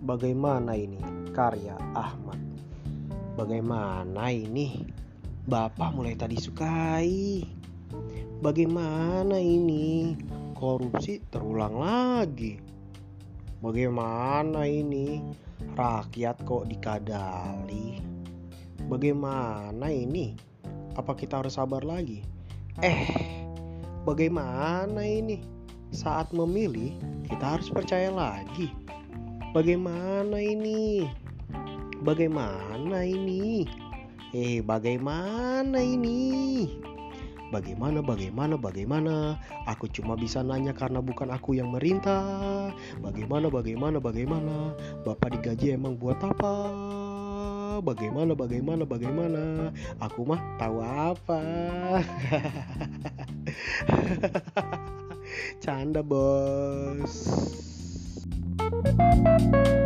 Bagaimana ini karya Ahmad? Bagaimana ini Bapak mulai tadi sukai? Bagaimana ini korupsi terulang lagi? Bagaimana ini rakyat kok dikadali? Bagaimana ini? Apa kita harus sabar lagi? Eh, bagaimana ini? Saat memilih, kita harus percaya lagi. Bagaimana ini? Bagaimana ini? Eh, bagaimana ini? Bagaimana, bagaimana, bagaimana? Aku cuma bisa nanya karena bukan aku yang merintah. Bagaimana, bagaimana, bagaimana? Bapak digaji emang buat apa? Bagaimana, bagaimana, bagaimana? Aku mah tahu apa. Canda, bos. Música